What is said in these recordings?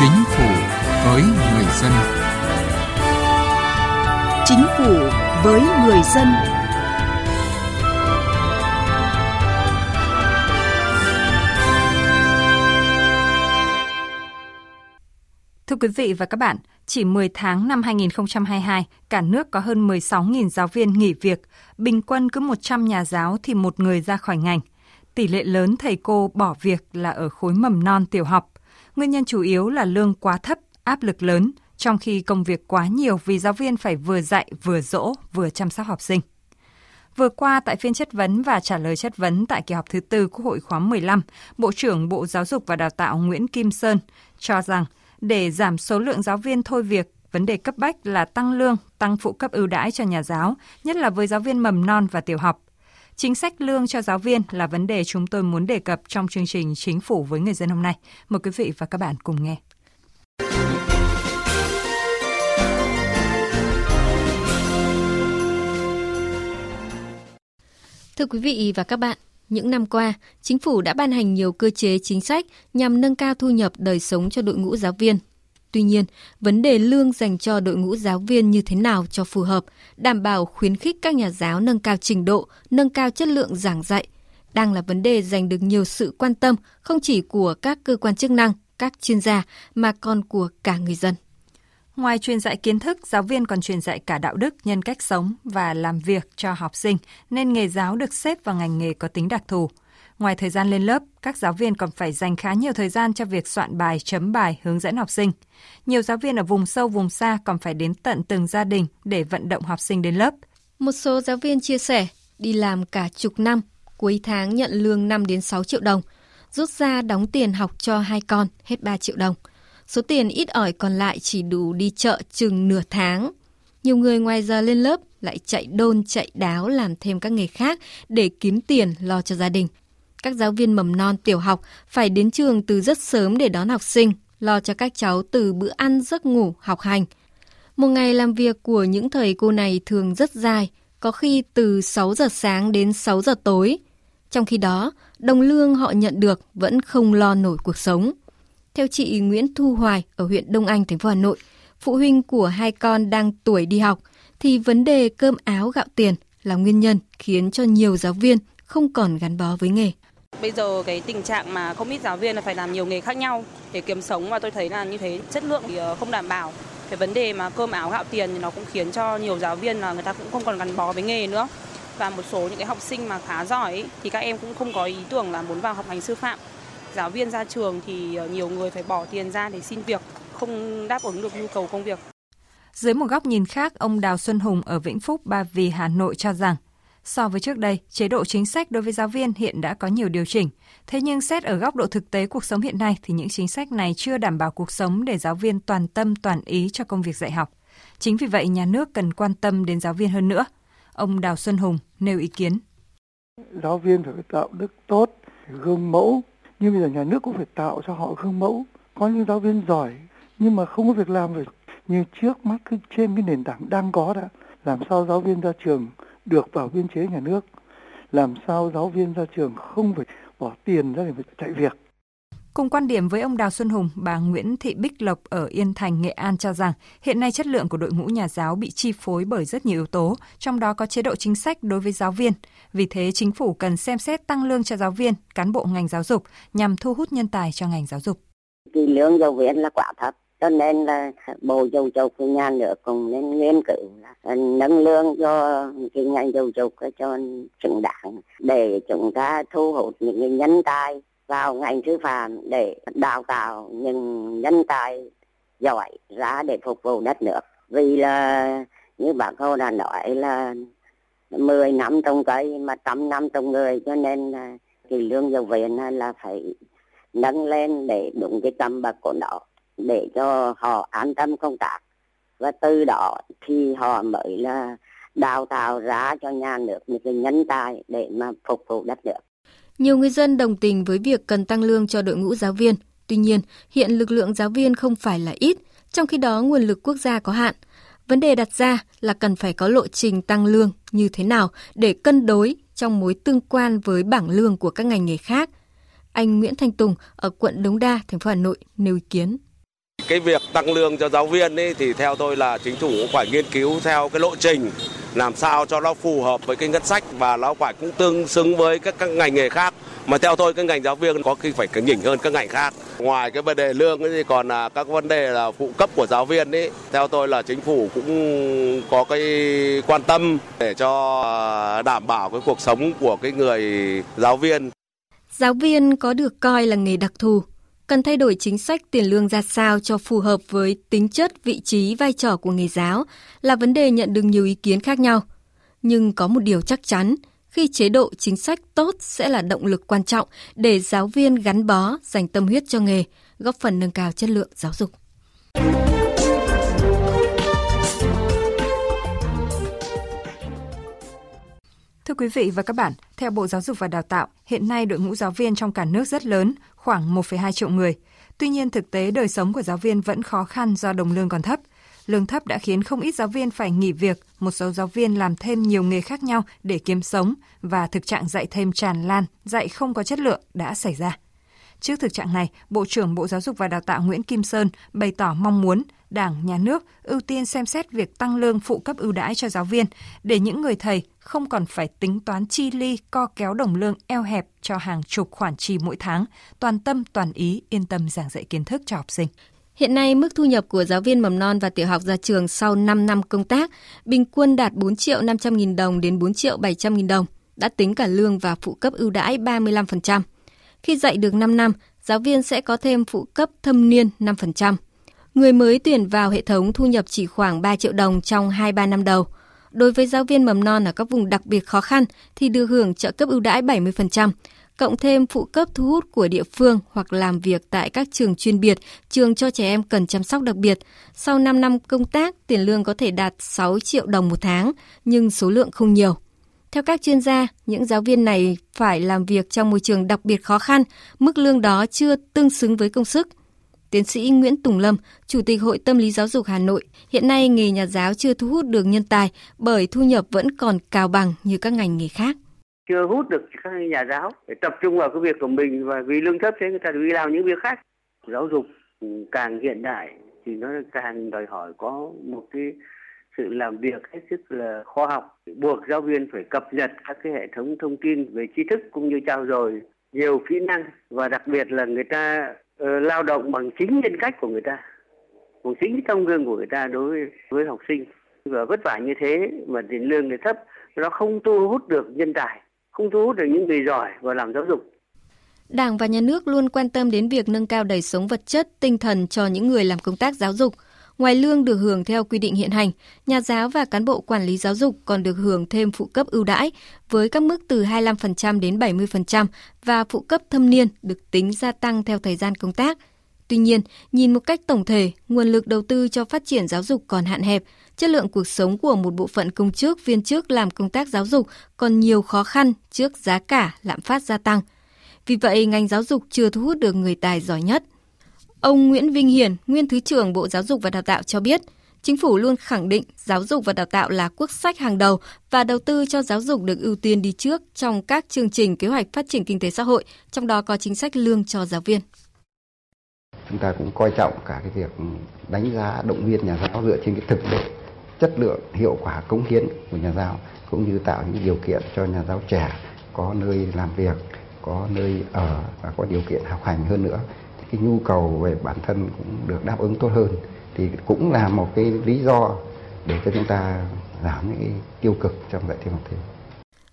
Chính phủ với người dân. Chính phủ với người dân. Thưa quý vị và các bạn, chỉ 10 tháng năm 2022, cả nước có hơn 16.000 giáo viên nghỉ việc, bình quân cứ 100 nhà giáo thì một người ra khỏi ngành. Tỷ lệ lớn thầy cô bỏ việc là ở khối mầm non tiểu học. Nguyên nhân chủ yếu là lương quá thấp, áp lực lớn, trong khi công việc quá nhiều vì giáo viên phải vừa dạy, vừa dỗ, vừa chăm sóc học sinh. Vừa qua tại phiên chất vấn và trả lời chất vấn tại kỳ họp thứ tư Quốc hội khóa 15, Bộ trưởng Bộ Giáo dục và Đào tạo Nguyễn Kim Sơn cho rằng để giảm số lượng giáo viên thôi việc, vấn đề cấp bách là tăng lương, tăng phụ cấp ưu đãi cho nhà giáo, nhất là với giáo viên mầm non và tiểu học. Chính sách lương cho giáo viên là vấn đề chúng tôi muốn đề cập trong chương trình Chính phủ với người dân hôm nay. Mời quý vị và các bạn cùng nghe. Thưa quý vị và các bạn, những năm qua, chính phủ đã ban hành nhiều cơ chế chính sách nhằm nâng cao thu nhập đời sống cho đội ngũ giáo viên. Tuy nhiên, vấn đề lương dành cho đội ngũ giáo viên như thế nào cho phù hợp, đảm bảo khuyến khích các nhà giáo nâng cao trình độ, nâng cao chất lượng giảng dạy, đang là vấn đề giành được nhiều sự quan tâm không chỉ của các cơ quan chức năng, các chuyên gia mà còn của cả người dân. Ngoài truyền dạy kiến thức, giáo viên còn truyền dạy cả đạo đức, nhân cách sống và làm việc cho học sinh, nên nghề giáo được xếp vào ngành nghề có tính đặc thù. Ngoài thời gian lên lớp, các giáo viên còn phải dành khá nhiều thời gian cho việc soạn bài, chấm bài, hướng dẫn học sinh. Nhiều giáo viên ở vùng sâu, vùng xa còn phải đến tận từng gia đình để vận động học sinh đến lớp. Một số giáo viên chia sẻ, đi làm cả chục năm, cuối tháng nhận lương 5 đến 6 triệu đồng, rút ra đóng tiền học cho hai con hết 3 triệu đồng – Số tiền ít ỏi còn lại chỉ đủ đi chợ chừng nửa tháng. Nhiều người ngoài giờ lên lớp lại chạy đôn chạy đáo làm thêm các nghề khác để kiếm tiền lo cho gia đình. Các giáo viên mầm non tiểu học phải đến trường từ rất sớm để đón học sinh, lo cho các cháu từ bữa ăn giấc ngủ, học hành. Một ngày làm việc của những thầy cô này thường rất dài, có khi từ 6 giờ sáng đến 6 giờ tối. Trong khi đó, đồng lương họ nhận được vẫn không lo nổi cuộc sống. Theo chị Nguyễn Thu Hoài ở huyện Đông Anh, thành phố Hà Nội, phụ huynh của hai con đang tuổi đi học, thì vấn đề cơm áo gạo tiền là nguyên nhân khiến cho nhiều giáo viên không còn gắn bó với nghề. Bây giờ cái tình trạng mà không ít giáo viên là phải làm nhiều nghề khác nhau để kiếm sống và tôi thấy là như thế chất lượng thì ờ, không đảm bảo. Cái vấn đề mà cơm áo gạo tiền thì nó cũng khiến cho nhiều giáo viên là người ta cũng không còn gắn bó với nghề nữa. Và một số những cái học sinh mà khá giỏi ấy, thì các em cũng không có ý tưởng là muốn vào học ngành sư phạm giáo viên ra trường thì ờ, nhiều người phải bỏ tiền ra để xin việc, không đáp ứng được nhu cầu công việc. Dưới một góc nhìn khác, ông Đào Xuân Hùng ở Vĩnh Phúc, Ba Vì, Hà Nội cho rằng So với trước đây, chế độ chính sách đối với giáo viên hiện đã có nhiều điều chỉnh. Thế nhưng xét ở góc độ thực tế cuộc sống hiện nay thì những chính sách này chưa đảm bảo cuộc sống để giáo viên toàn tâm toàn ý cho công việc dạy học. Chính vì vậy nhà nước cần quan tâm đến giáo viên hơn nữa. Ông Đào Xuân Hùng nêu ý kiến. Giáo viên phải tạo đức tốt, gương mẫu nhưng bây giờ nhà nước cũng phải tạo cho họ gương mẫu có những giáo viên giỏi nhưng mà không có việc làm rồi như trước mắt cứ trên cái nền tảng đang có đã làm sao giáo viên ra trường được vào biên chế nhà nước làm sao giáo viên ra trường không phải bỏ tiền ra để chạy việc Cùng quan điểm với ông Đào Xuân Hùng, bà Nguyễn Thị Bích Lộc ở Yên Thành, Nghệ An cho rằng hiện nay chất lượng của đội ngũ nhà giáo bị chi phối bởi rất nhiều yếu tố, trong đó có chế độ chính sách đối với giáo viên. Vì thế, chính phủ cần xem xét tăng lương cho giáo viên, cán bộ ngành giáo dục nhằm thu hút nhân tài cho ngành giáo dục. Cái lương giáo viên là quá thấp, cho nên là bộ giáo dục của nhà nước cũng nên nghiên cứu là nâng lương cho cái ngành giáo dục cho xứng đáng để chúng ta thu hút những nhân tài vào ngành sư phạm để đào tạo những nhân tài giỏi ra để phục vụ đất nước. Vì là như bà cô đã nói là 10 năm trồng cây mà trăm năm trồng người, cho nên cái lương giáo viên là phải nâng lên để đúng cái tâm bậc của nó để cho họ an tâm công tác và từ đó thì họ mới là đào tạo ra cho nhà nước những cái nhân tài để mà phục vụ đất nước nhiều người dân đồng tình với việc cần tăng lương cho đội ngũ giáo viên. Tuy nhiên, hiện lực lượng giáo viên không phải là ít, trong khi đó nguồn lực quốc gia có hạn. Vấn đề đặt ra là cần phải có lộ trình tăng lương như thế nào để cân đối trong mối tương quan với bảng lương của các ngành nghề khác. Anh Nguyễn Thanh Tùng ở quận Đống Đa, thành phố Hà Nội nêu ý kiến. Cái việc tăng lương cho giáo viên ấy thì theo tôi là chính phủ cũng phải nghiên cứu theo cái lộ trình làm sao cho nó phù hợp với cái ngân sách và nó phải cũng tương xứng với các, các ngành nghề khác. Mà theo tôi cái ngành giáo viên có khi phải cứng nhỉnh hơn các ngành khác. Ngoài cái vấn đề lương ấy thì còn là các vấn đề là phụ cấp của giáo viên ấy. Theo tôi là chính phủ cũng có cái quan tâm để cho à, đảm bảo cái cuộc sống của cái người giáo viên. Giáo viên có được coi là nghề đặc thù, cần thay đổi chính sách tiền lương ra sao cho phù hợp với tính chất, vị trí, vai trò của nghề giáo là vấn đề nhận được nhiều ý kiến khác nhau. Nhưng có một điều chắc chắn, khi chế độ chính sách tốt sẽ là động lực quan trọng để giáo viên gắn bó, dành tâm huyết cho nghề, góp phần nâng cao chất lượng giáo dục. Thưa quý vị và các bạn, theo Bộ Giáo dục và Đào tạo, hiện nay đội ngũ giáo viên trong cả nước rất lớn, khoảng 1,2 triệu người. Tuy nhiên, thực tế đời sống của giáo viên vẫn khó khăn do đồng lương còn thấp. Lương thấp đã khiến không ít giáo viên phải nghỉ việc, một số giáo viên làm thêm nhiều nghề khác nhau để kiếm sống và thực trạng dạy thêm tràn lan, dạy không có chất lượng đã xảy ra. Trước thực trạng này, Bộ trưởng Bộ Giáo dục và Đào tạo Nguyễn Kim Sơn bày tỏ mong muốn Đảng, Nhà nước ưu tiên xem xét việc tăng lương phụ cấp ưu đãi cho giáo viên để những người thầy không còn phải tính toán chi ly co kéo đồng lương eo hẹp cho hàng chục khoản chi mỗi tháng, toàn tâm toàn ý yên tâm giảng dạy kiến thức cho học sinh. Hiện nay, mức thu nhập của giáo viên mầm non và tiểu học ra trường sau 5 năm công tác bình quân đạt 4 triệu 500 nghìn đồng đến 4 triệu 700 nghìn đồng, đã tính cả lương và phụ cấp ưu đãi 35%. Khi dạy được 5 năm, giáo viên sẽ có thêm phụ cấp thâm niên 5%. Người mới tuyển vào hệ thống thu nhập chỉ khoảng 3 triệu đồng trong 2-3 năm đầu. Đối với giáo viên mầm non ở các vùng đặc biệt khó khăn thì được hưởng trợ cấp ưu đãi 70%, cộng thêm phụ cấp thu hút của địa phương hoặc làm việc tại các trường chuyên biệt, trường cho trẻ em cần chăm sóc đặc biệt. Sau 5 năm công tác, tiền lương có thể đạt 6 triệu đồng một tháng, nhưng số lượng không nhiều. Theo các chuyên gia, những giáo viên này phải làm việc trong môi trường đặc biệt khó khăn, mức lương đó chưa tương xứng với công sức. Tiến sĩ Nguyễn Tùng Lâm, Chủ tịch Hội Tâm lý Giáo dục Hà Nội, hiện nay nghề nhà giáo chưa thu hút được nhân tài bởi thu nhập vẫn còn cao bằng như các ngành nghề khác. Chưa hút được các nhà giáo để tập trung vào cái việc của mình và vì lương thấp thế người ta đi làm những việc khác. Giáo dục càng hiện đại thì nó càng đòi hỏi có một cái sự làm việc hết sức là khoa học buộc giáo viên phải cập nhật các cái hệ thống thông tin về tri thức cũng như trao dồi nhiều kỹ năng và đặc biệt là người ta Ờ, lao động bằng chính nhân cách của người ta bằng chính tâm gương của người ta đối với, với học sinh. Và vất vả như thế mà tiền lương thì thấp nó không thu hút được nhân tài không thu hút được những người giỏi vào làm giáo dục. Đảng và nhà nước luôn quan tâm đến việc nâng cao đời sống vật chất, tinh thần cho những người làm công tác giáo dục – Ngoài lương được hưởng theo quy định hiện hành, nhà giáo và cán bộ quản lý giáo dục còn được hưởng thêm phụ cấp ưu đãi với các mức từ 25% đến 70% và phụ cấp thâm niên được tính gia tăng theo thời gian công tác. Tuy nhiên, nhìn một cách tổng thể, nguồn lực đầu tư cho phát triển giáo dục còn hạn hẹp, chất lượng cuộc sống của một bộ phận công chức, viên chức làm công tác giáo dục còn nhiều khó khăn trước giá cả lạm phát gia tăng. Vì vậy, ngành giáo dục chưa thu hút được người tài giỏi nhất – Ông Nguyễn Vinh Hiền, nguyên Thứ trưởng Bộ Giáo dục và Đào tạo cho biết, Chính phủ luôn khẳng định giáo dục và đào tạo là quốc sách hàng đầu và đầu tư cho giáo dục được ưu tiên đi trước trong các chương trình kế hoạch phát triển kinh tế xã hội, trong đó có chính sách lương cho giáo viên. Chúng ta cũng coi trọng cả cái việc đánh giá động viên nhà giáo dựa trên cái thực tế, chất lượng, hiệu quả cống hiến của nhà giáo cũng như tạo những điều kiện cho nhà giáo trẻ có nơi làm việc, có nơi ở và có điều kiện học hành hơn nữa cái nhu cầu về bản thân cũng được đáp ứng tốt hơn thì cũng là một cái lý do để cho chúng ta giảm những cái tiêu cực trong dạy thêm học thêm.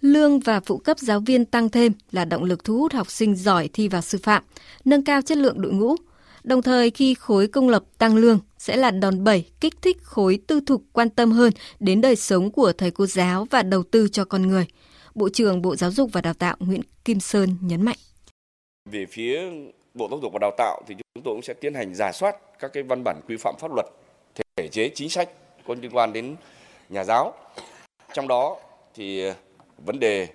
Lương và phụ cấp giáo viên tăng thêm là động lực thu hút học sinh giỏi thi vào sư phạm, nâng cao chất lượng đội ngũ. Đồng thời khi khối công lập tăng lương sẽ là đòn bẩy kích thích khối tư thục quan tâm hơn đến đời sống của thầy cô giáo và đầu tư cho con người. Bộ trưởng Bộ Giáo dục và Đào tạo Nguyễn Kim Sơn nhấn mạnh. Về phía Bộ Giáo dục và Đào tạo thì chúng tôi cũng sẽ tiến hành giả soát các cái văn bản quy phạm pháp luật, thể chế chính sách có liên quan đến nhà giáo. Trong đó thì ờ, vấn đề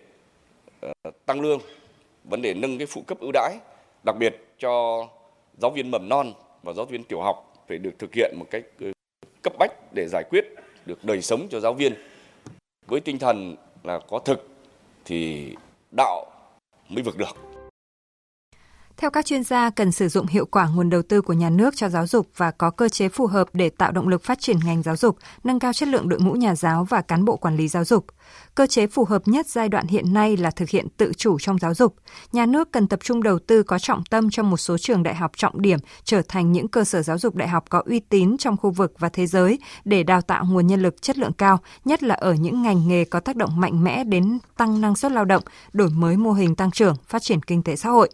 ờ, tăng lương, vấn đề nâng cái phụ cấp ưu đãi, đặc biệt cho giáo viên mầm non và giáo viên tiểu học phải được thực hiện một cách ờ, cấp bách để giải quyết được đời sống cho giáo viên với tinh thần là có thực thì đạo mới vực được. Theo các chuyên gia, cần sử dụng hiệu quả nguồn đầu tư của nhà nước cho giáo dục và có cơ chế phù hợp để tạo động lực phát triển ngành giáo dục, nâng cao chất lượng đội ngũ nhà giáo và cán bộ quản lý giáo dục. Cơ chế phù hợp nhất giai đoạn hiện nay là thực hiện tự chủ trong giáo dục. Nhà nước cần tập trung đầu tư có trọng tâm trong một số trường đại học trọng điểm trở thành những cơ sở giáo dục đại học có uy tín trong khu vực và thế giới để đào tạo nguồn nhân lực chất lượng cao, nhất là ở những ngành nghề có tác động mạnh mẽ đến tăng năng suất lao động, đổi mới mô hình tăng trưởng, phát triển kinh tế xã hội.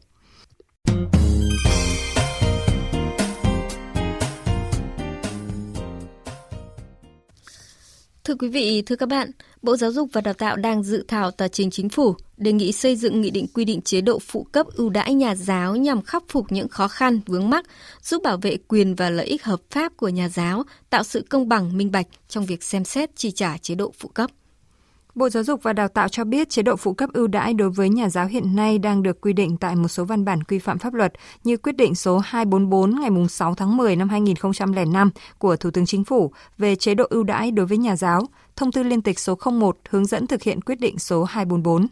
Thưa quý vị, thưa các bạn, Bộ Giáo dục và Đào tạo đang dự thảo tờ trình chính phủ đề nghị xây dựng nghị định quy định chế độ phụ cấp ưu đãi nhà giáo nhằm khắc phục những khó khăn vướng mắc, giúp bảo vệ quyền và lợi ích hợp pháp của nhà giáo, tạo sự công bằng minh bạch trong việc xem xét chi trả chế độ phụ cấp. Bộ Giáo dục và Đào tạo cho biết chế độ phụ cấp ưu đãi đối với nhà giáo hiện nay đang được quy định tại một số văn bản quy phạm pháp luật như quyết định số 244 ngày 6 tháng 10 năm 2005 của Thủ tướng Chính phủ về chế độ ưu đãi đối với nhà giáo, thông tư liên tịch số 01 hướng dẫn thực hiện quyết định số 244.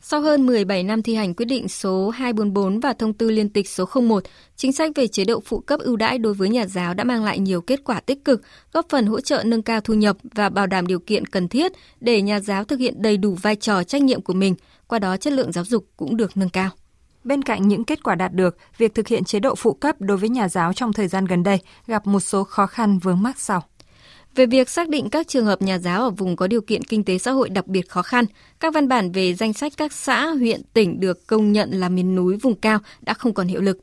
Sau hơn 17 năm thi hành quyết định số 244 và thông tư liên tịch số 01, chính sách về chế độ phụ cấp ưu đãi đối với nhà giáo đã mang lại nhiều kết quả tích cực, góp phần hỗ trợ nâng cao thu nhập và bảo đảm điều kiện cần thiết để nhà giáo thực hiện đầy đủ vai trò trách nhiệm của mình, qua đó chất lượng giáo dục cũng được nâng cao. Bên cạnh những kết quả đạt được, việc thực hiện chế độ phụ cấp đối với nhà giáo trong thời gian gần đây gặp một số khó khăn vướng mắc sau. Về việc xác định các trường hợp nhà giáo ở vùng có điều kiện kinh tế xã hội đặc biệt khó khăn, các văn bản về danh sách các xã, huyện, tỉnh được công nhận là miền núi vùng cao đã không còn hiệu lực.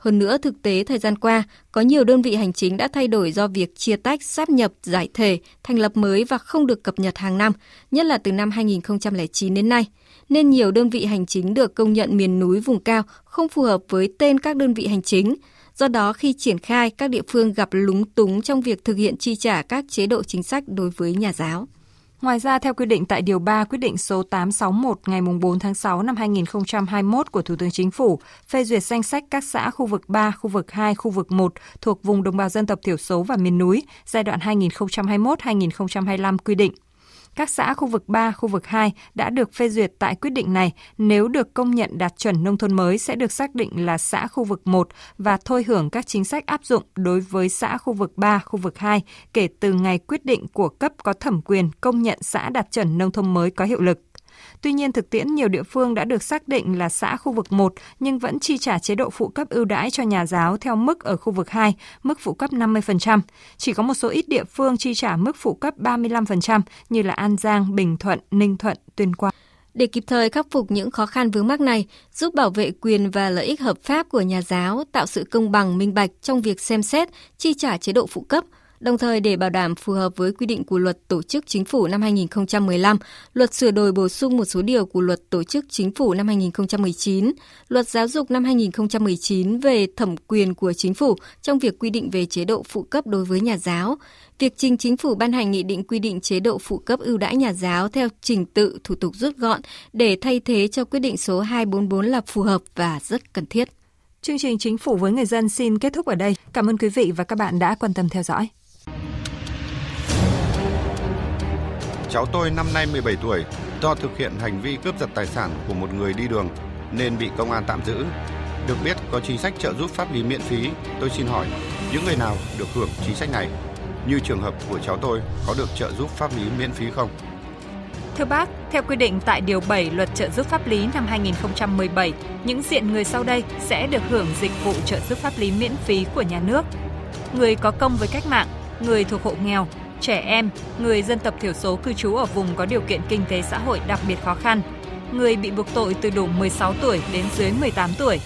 Hơn nữa, thực tế thời gian qua, có nhiều đơn vị hành chính đã thay đổi do việc chia tách, sáp nhập, giải thể, thành lập mới và không được cập nhật hàng năm, nhất là từ năm 2009 đến nay. Nên nhiều đơn vị hành chính được công nhận miền núi vùng cao không phù hợp với tên các đơn vị hành chính, Do đó, khi triển khai, các địa phương gặp lúng túng trong việc thực hiện chi trả các chế độ chính sách đối với nhà giáo. Ngoài ra, theo quy định tại Điều 3 quyết định số 861 ngày 4 tháng 6 năm 2021 của Thủ tướng Chính phủ phê duyệt danh sách các xã khu vực 3, khu vực 2, khu vực 1 thuộc vùng đồng bào dân tộc thiểu số và miền núi giai đoạn 2021-2025 quy định các xã khu vực 3, khu vực 2 đã được phê duyệt tại quyết định này nếu được công nhận đạt chuẩn nông thôn mới sẽ được xác định là xã khu vực 1 và thôi hưởng các chính sách áp dụng đối với xã khu vực 3, khu vực 2 kể từ ngày quyết định của cấp có thẩm quyền công nhận xã đạt chuẩn nông thôn mới có hiệu lực. Tuy nhiên, thực tiễn nhiều địa phương đã được xác định là xã khu vực 1 nhưng vẫn chi trả chế độ phụ cấp ưu đãi cho nhà giáo theo mức ở khu vực 2, mức phụ cấp 50%. Chỉ có một số ít địa phương chi trả mức phụ cấp 35% như là An Giang, Bình Thuận, Ninh Thuận, Tuyên Quang. Để kịp thời khắc phục những khó khăn vướng mắc này, giúp bảo vệ quyền và lợi ích hợp pháp của nhà giáo, tạo sự công bằng minh bạch trong việc xem xét, chi trả chế độ phụ cấp – Đồng thời để bảo đảm phù hợp với quy định của luật tổ chức chính phủ năm 2015, luật sửa đổi bổ sung một số điều của luật tổ chức chính phủ năm 2019, luật giáo dục năm 2019 về thẩm quyền của chính phủ trong việc quy định về chế độ phụ cấp đối với nhà giáo, việc trình chính phủ ban hành nghị định quy định chế độ phụ cấp ưu đãi nhà giáo theo trình tự thủ tục rút gọn để thay thế cho quyết định số 244 là phù hợp và rất cần thiết. Chương trình Chính phủ với người dân xin kết thúc ở đây. Cảm ơn quý vị và các bạn đã quan tâm theo dõi. Cháu tôi năm nay 17 tuổi, do thực hiện hành vi cướp giật tài sản của một người đi đường nên bị công an tạm giữ. Được biết có chính sách trợ giúp pháp lý miễn phí, tôi xin hỏi những người nào được hưởng chính sách này? Như trường hợp của cháu tôi có được trợ giúp pháp lý miễn phí không? Thưa bác, theo quy định tại Điều 7 Luật trợ giúp pháp lý năm 2017, những diện người sau đây sẽ được hưởng dịch vụ trợ giúp pháp lý miễn phí của nhà nước. Người có công với cách mạng, người thuộc hộ nghèo, trẻ em, người dân tộc thiểu số cư trú ở vùng có điều kiện kinh tế xã hội đặc biệt khó khăn, người bị buộc tội từ đủ 16 tuổi đến dưới 18 tuổi,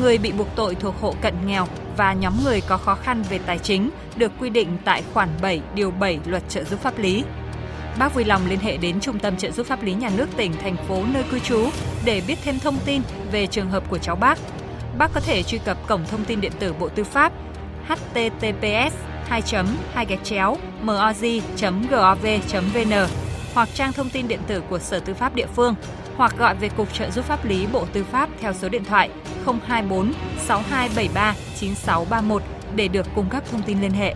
người bị buộc tội thuộc hộ cận nghèo và nhóm người có khó khăn về tài chính được quy định tại khoản 7 điều 7 Luật trợ giúp pháp lý. Bác vui lòng liên hệ đến Trung tâm trợ giúp pháp lý nhà nước tỉnh, thành phố nơi cư trú để biết thêm thông tin về trường hợp của cháu bác. Bác có thể truy cập cổng thông tin điện tử Bộ Tư pháp https 2 2 gạch chéo moz.gov.vn hoặc trang thông tin điện tử của Sở Tư pháp địa phương, hoặc gọi về Cục trợ giúp pháp lý Bộ Tư pháp theo số điện thoại 024 6273 9631 để được cung cấp thông tin liên hệ.